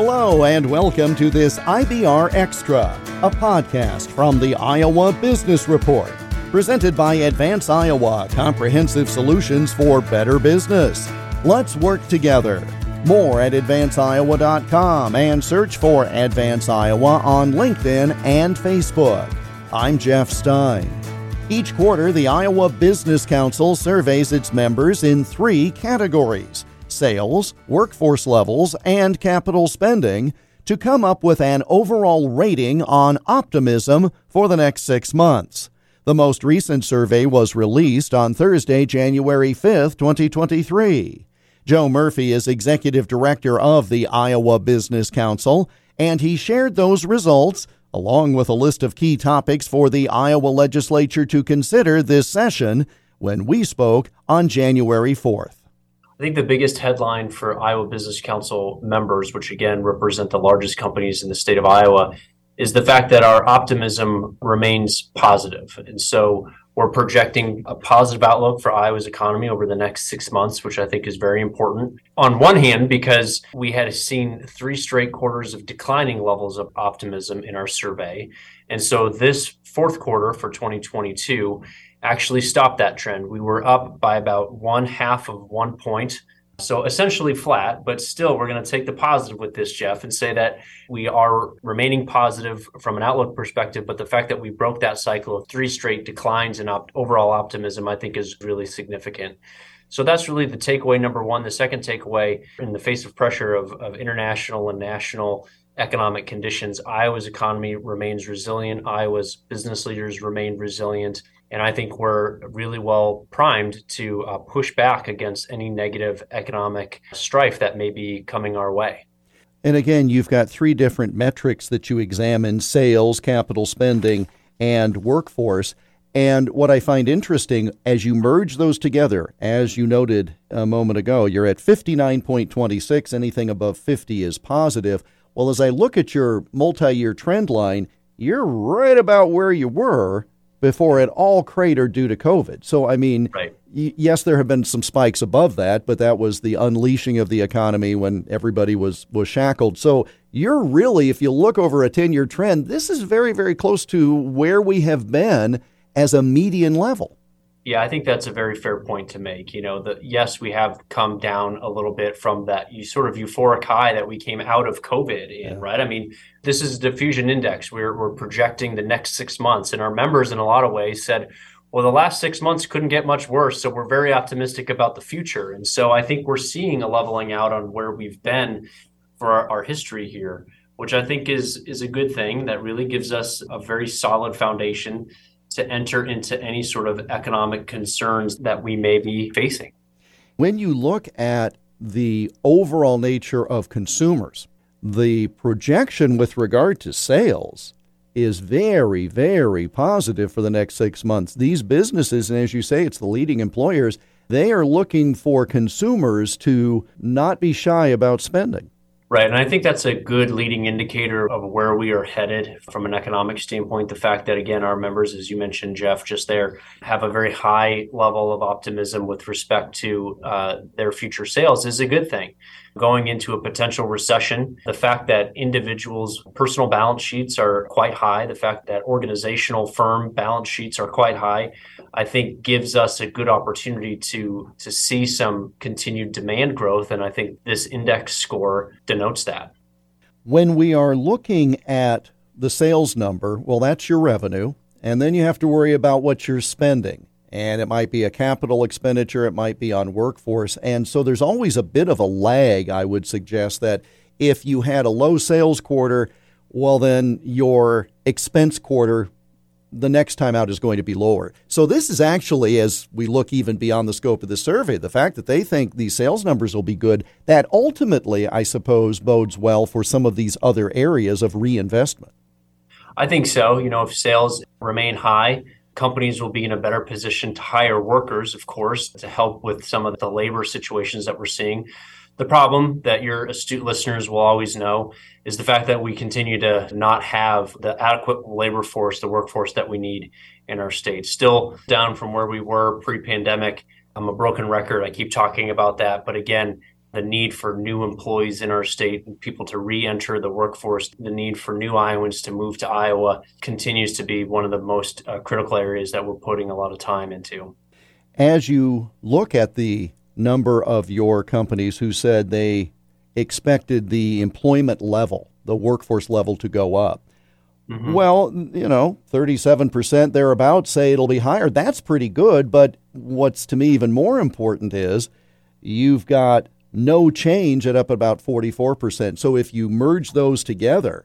Hello, and welcome to this IBR Extra, a podcast from the Iowa Business Report, presented by Advance Iowa Comprehensive Solutions for Better Business. Let's work together. More at advanceiowa.com and search for Advance Iowa on LinkedIn and Facebook. I'm Jeff Stein. Each quarter, the Iowa Business Council surveys its members in three categories sales, workforce levels, and capital spending to come up with an overall rating on optimism for the next six months. The most recent survey was released on Thursday, January 5, 2023. Joe Murphy is executive director of the Iowa Business Council, and he shared those results along with a list of key topics for the Iowa legislature to consider this session when we spoke on January 4th. I think the biggest headline for Iowa Business Council members, which again represent the largest companies in the state of Iowa, is the fact that our optimism remains positive. And so we're projecting a positive outlook for Iowa's economy over the next six months, which I think is very important. On one hand, because we had seen three straight quarters of declining levels of optimism in our survey. And so this fourth quarter for 2022 actually stopped that trend. We were up by about one half of one point. So essentially flat, but still, we're going to take the positive with this, Jeff, and say that we are remaining positive from an outlook perspective. But the fact that we broke that cycle of three straight declines in op- overall optimism, I think, is really significant. So that's really the takeaway number one. The second takeaway, in the face of pressure of, of international and national economic conditions, Iowa's economy remains resilient. Iowa's business leaders remain resilient. And I think we're really well primed to uh, push back against any negative economic strife that may be coming our way. And again, you've got three different metrics that you examine sales, capital spending, and workforce. And what I find interesting, as you merge those together, as you noted a moment ago, you're at 59.26. Anything above 50 is positive. Well, as I look at your multi year trend line, you're right about where you were before it all cratered due to COVID. So, I mean, right. y- yes, there have been some spikes above that, but that was the unleashing of the economy when everybody was, was shackled. So, you're really, if you look over a 10 year trend, this is very, very close to where we have been as a median level. Yeah, I think that's a very fair point to make. You know, that yes, we have come down a little bit from that you sort of euphoric high that we came out of COVID in, yeah. right? I mean, this is a diffusion index. We're we're projecting the next six months, and our members, in a lot of ways, said, "Well, the last six months couldn't get much worse, so we're very optimistic about the future." And so, I think we're seeing a leveling out on where we've been for our, our history here, which I think is is a good thing. That really gives us a very solid foundation to enter into any sort of economic concerns that we may be facing. When you look at the overall nature of consumers, the projection with regard to sales is very, very positive for the next six months. These businesses, and as you say, it's the leading employers, they are looking for consumers to not be shy about spending. Right. And I think that's a good leading indicator of where we are headed from an economic standpoint. The fact that, again, our members, as you mentioned, Jeff, just there, have a very high level of optimism with respect to uh, their future sales is a good thing. Going into a potential recession, the fact that individuals' personal balance sheets are quite high, the fact that organizational firm balance sheets are quite high, I think gives us a good opportunity to to see some continued demand growth. And I think this index score denotes that. When we are looking at the sales number, well, that's your revenue. And then you have to worry about what you're spending. And it might be a capital expenditure, it might be on workforce. And so there's always a bit of a lag, I would suggest, that if you had a low sales quarter, well, then your expense quarter the next time out is going to be lower. So this is actually, as we look even beyond the scope of the survey, the fact that they think these sales numbers will be good, that ultimately, I suppose, bodes well for some of these other areas of reinvestment. I think so. You know, if sales remain high, companies will be in a better position to hire workers, of course, to help with some of the labor situations that we're seeing. The problem that your astute listeners will always know is the fact that we continue to not have the adequate labor force, the workforce that we need in our state. Still down from where we were pre pandemic. I'm a broken record. I keep talking about that. But again, the need for new employees in our state and people to re-enter the workforce, the need for new Iowans to move to Iowa continues to be one of the most uh, critical areas that we're putting a lot of time into. As you look at the number of your companies who said they expected the employment level, the workforce level to go up, Mm-hmm. Well, you know, 37% thereabouts say it'll be higher. That's pretty good. But what's to me even more important is you've got no change at up about 44%. So if you merge those together,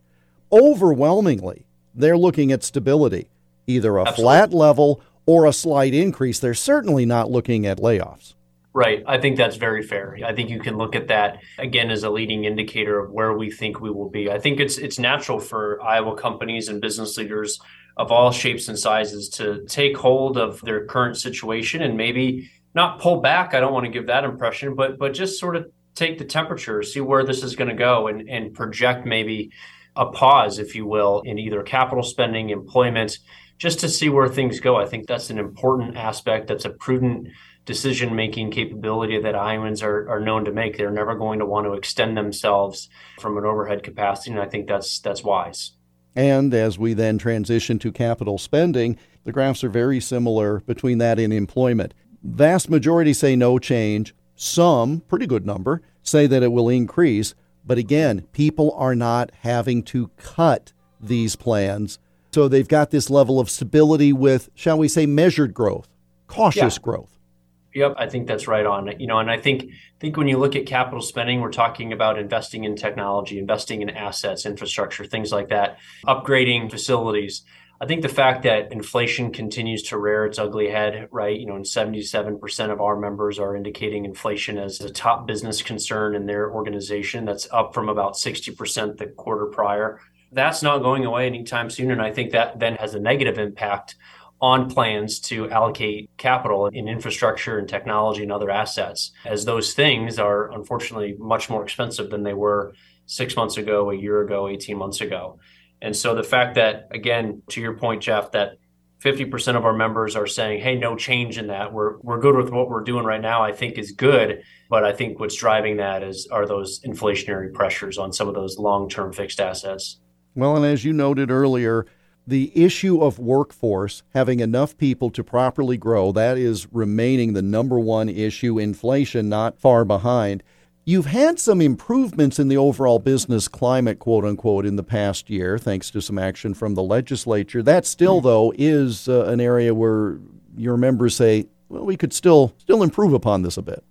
overwhelmingly, they're looking at stability, either a Absolutely. flat level or a slight increase. They're certainly not looking at layoffs. Right. I think that's very fair. I think you can look at that again as a leading indicator of where we think we will be. I think it's it's natural for Iowa companies and business leaders of all shapes and sizes to take hold of their current situation and maybe not pull back. I don't want to give that impression, but but just sort of take the temperature, see where this is going to go, and and project maybe a pause, if you will, in either capital spending, employment, just to see where things go. I think that's an important aspect. That's a prudent decision making capability that Iowans are, are known to make. They're never going to want to extend themselves from an overhead capacity, and I think that's that's wise. And as we then transition to capital spending, the graphs are very similar between that and employment. Vast majority say no change. Some, pretty good number, say that it will increase. But again, people are not having to cut these plans. So they've got this level of stability with, shall we say, measured growth, cautious yeah. growth. Yep, I think that's right on. You know, and I think think when you look at capital spending, we're talking about investing in technology, investing in assets, infrastructure, things like that, upgrading facilities. I think the fact that inflation continues to rear its ugly head, right? You know, and 77% of our members are indicating inflation as a top business concern in their organization. That's up from about 60% the quarter prior. That's not going away anytime soon. And I think that then has a negative impact on plans to allocate capital in infrastructure and technology and other assets, as those things are unfortunately much more expensive than they were six months ago, a year ago, 18 months ago. And so the fact that, again, to your point, Jeff, that 50% of our members are saying, hey, no change in that. We're, we're good with what we're doing right now, I think is good. But I think what's driving that is are those inflationary pressures on some of those long-term fixed assets. Well, and as you noted earlier, the issue of workforce, having enough people to properly grow, that is remaining the number one issue. Inflation not far behind. You've had some improvements in the overall business climate, quote unquote, in the past year, thanks to some action from the legislature. That still, hmm. though, is uh, an area where your members say, well, we could still still improve upon this a bit.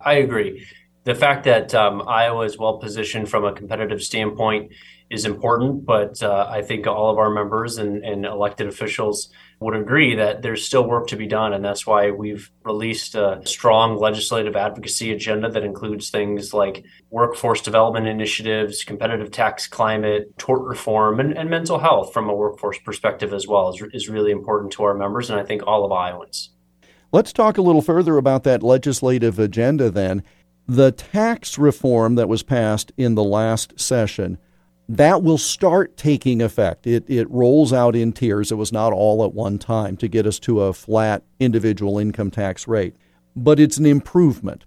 I agree. The fact that um, Iowa is well positioned from a competitive standpoint is important, but uh, I think all of our members and, and, elected officials would agree that there's still work to be done. And that's why we've released a strong legislative advocacy agenda that includes things like workforce development initiatives, competitive tax climate, tort reform, and, and mental health from a workforce perspective as well is, is really important to our members and I think all of Iowans. Let's talk a little further about that legislative agenda then. The tax reform that was passed in the last session that will start taking effect. It, it rolls out in tiers. It was not all at one time to get us to a flat individual income tax rate, but it's an improvement.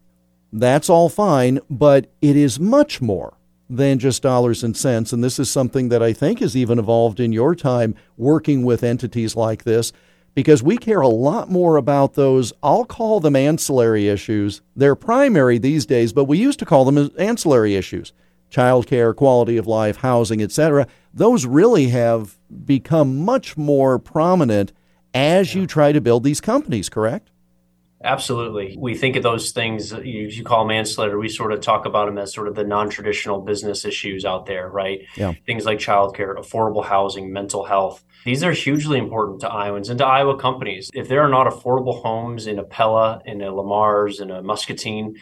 That's all fine, but it is much more than just dollars and cents. And this is something that I think has even evolved in your time working with entities like this because we care a lot more about those, I'll call them ancillary issues. They're primary these days, but we used to call them ancillary issues childcare, quality of life, housing, etc., those really have become much more prominent as you try to build these companies, correct? Absolutely. We think of those things, you, you call them ancillary, we sort of talk about them as sort of the non traditional business issues out there, right? Yeah. Things like childcare, affordable housing, mental health. These are hugely important to Iowans and to Iowa companies. If there are not affordable homes in a Pella, in a Le Mars, in a Muscatine,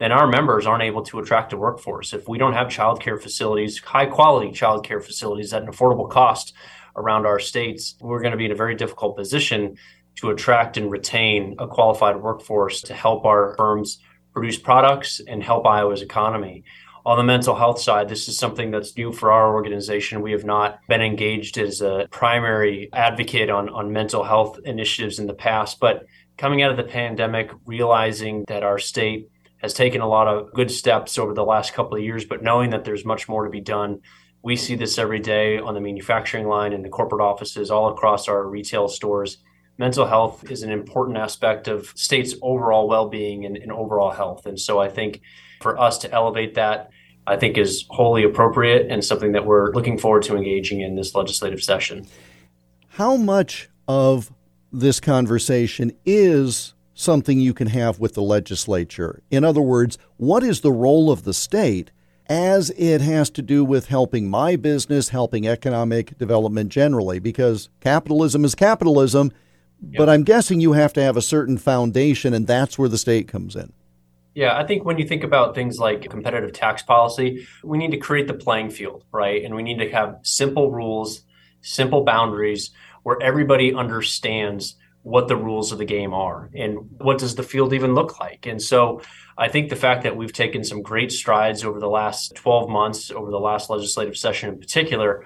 then our members aren't able to attract a workforce. If we don't have childcare facilities, high quality childcare facilities at an affordable cost around our states, we're going to be in a very difficult position to attract and retain a qualified workforce to help our firms produce products and help Iowa's economy. On the mental health side, this is something that's new for our organization. We have not been engaged as a primary advocate on, on mental health initiatives in the past, but coming out of the pandemic, realizing that our state has taken a lot of good steps over the last couple of years, but knowing that there's much more to be done. We see this every day on the manufacturing line in the corporate offices all across our retail stores. Mental health is an important aspect of states' overall well-being and, and overall health. And so I think for us to elevate that, I think is wholly appropriate and something that we're looking forward to engaging in this legislative session. How much of this conversation is something you can have with the legislature. In other words, what is the role of the state as it has to do with helping my business, helping economic development generally? Because capitalism is capitalism, but I'm guessing you have to have a certain foundation, and that's where the state comes in. Yeah, I think when you think about things like competitive tax policy, we need to create the playing field, right? And we need to have simple rules, simple boundaries where everybody understands what the rules of the game are and what does the field even look like. And so I think the fact that we've taken some great strides over the last 12 months, over the last legislative session in particular,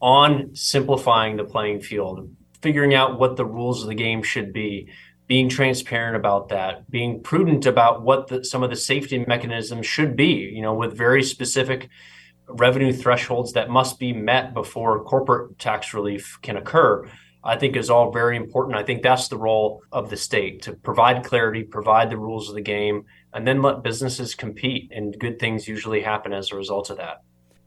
on simplifying the playing field, figuring out what the rules of the game should be, being transparent about that, being prudent about what the, some of the safety mechanisms should be, you know, with very specific revenue thresholds that must be met before corporate tax relief can occur I think is all very important. I think that's the role of the state to provide clarity, provide the rules of the game, and then let businesses compete. And good things usually happen as a result of that.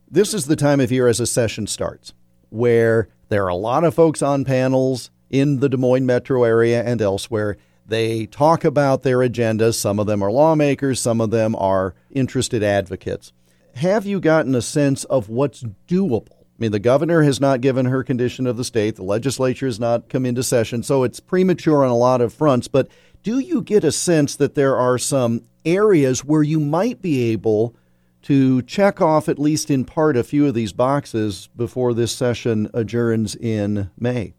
This is the time of year as a session starts where there are a lot of folks on panels in the Des Moines metro area and elsewhere. They talk about their agendas. Some of them are lawmakers, some of them are interested advocates. Have you gotten a sense of what's doable? I mean, the governor has not given her condition of the state. The legislature has not come into session. So it's premature on a lot of fronts. But do you get a sense that there are some areas where you might be able to check off, at least in part, a few of these boxes before this session adjourns in May?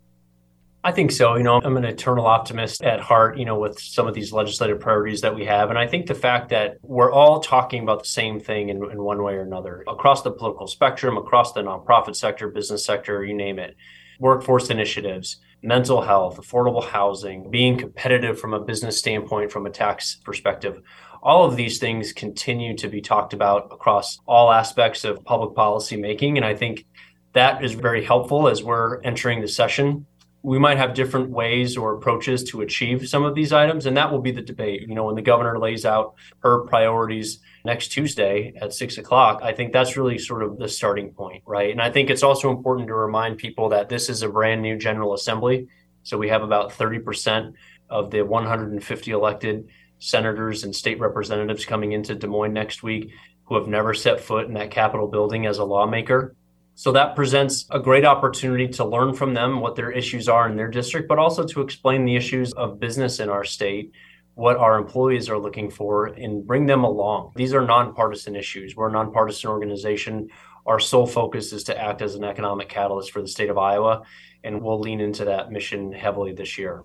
I think so. You know, I'm an eternal optimist at heart, you know, with some of these legislative priorities that we have. And I think the fact that we're all talking about the same thing in, in one way or another across the political spectrum, across the nonprofit sector, business sector, you name it, workforce initiatives, mental health, affordable housing, being competitive from a business standpoint, from a tax perspective. All of these things continue to be talked about across all aspects of public policy making. And I think that is very helpful as we're entering the session we might have different ways or approaches to achieve some of these items and that will be the debate. You know when the governor lays out her priorities next tuesday at six o'clock i think that's really sort of the starting point right? And i think it's also important to remind people that this is a brand new general assembly. So we have about 30% of the 150 elected senators and state representatives coming into des moines next week who have never set foot in that capitol building as a lawmaker so that presents a great opportunity to learn from them what their issues are in their district, but also to explain the issues of business in our state, what our employees are looking for, and bring them along. These are nonpartisan issues. We're a nonpartisan organization. Our sole focus is to act as an economic catalyst for the state of Iowa, and we'll lean into that mission heavily this year.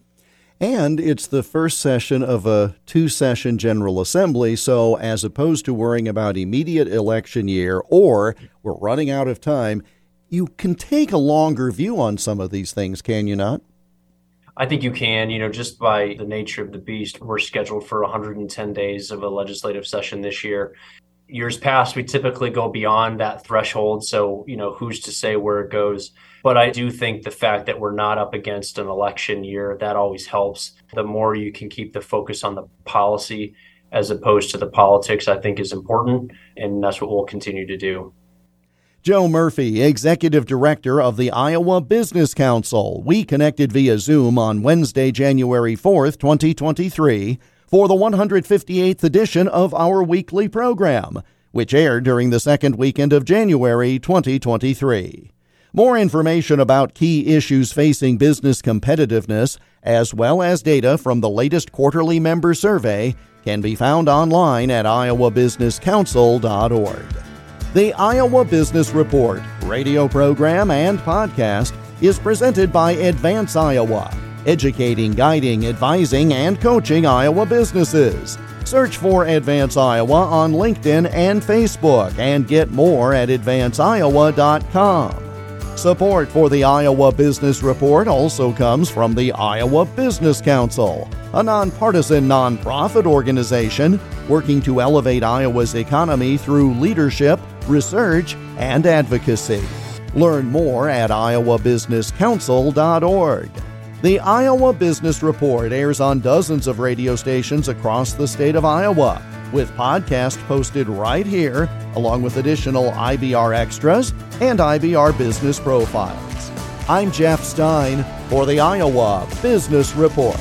And it's the first session of a two session General Assembly, so as opposed to worrying about immediate election year or we're running out of time, you can take a longer view on some of these things, can you not? I think you can. You know, just by the nature of the beast, we're scheduled for 110 days of a legislative session this year. Years past, we typically go beyond that threshold. So, you know, who's to say where it goes? But I do think the fact that we're not up against an election year, that always helps. The more you can keep the focus on the policy as opposed to the politics, I think is important. And that's what we'll continue to do. Joe Murphy, Executive Director of the Iowa Business Council. We connected via Zoom on Wednesday, January 4th, 2023, for the 158th edition of our weekly program, which aired during the second weekend of January 2023. More information about key issues facing business competitiveness, as well as data from the latest quarterly member survey, can be found online at iowabusinesscouncil.org. The Iowa Business Report radio program and podcast is presented by Advance Iowa, educating, guiding, advising, and coaching Iowa businesses. Search for Advance Iowa on LinkedIn and Facebook and get more at advanceiowa.com. Support for the Iowa Business Report also comes from the Iowa Business Council, a nonpartisan nonprofit organization working to elevate Iowa's economy through leadership, research, and advocacy. Learn more at iowabusinesscouncil.org. The Iowa Business Report airs on dozens of radio stations across the state of Iowa, with podcasts posted right here, along with additional IBR extras and IBR business profiles. I'm Jeff Stein for the Iowa Business Report.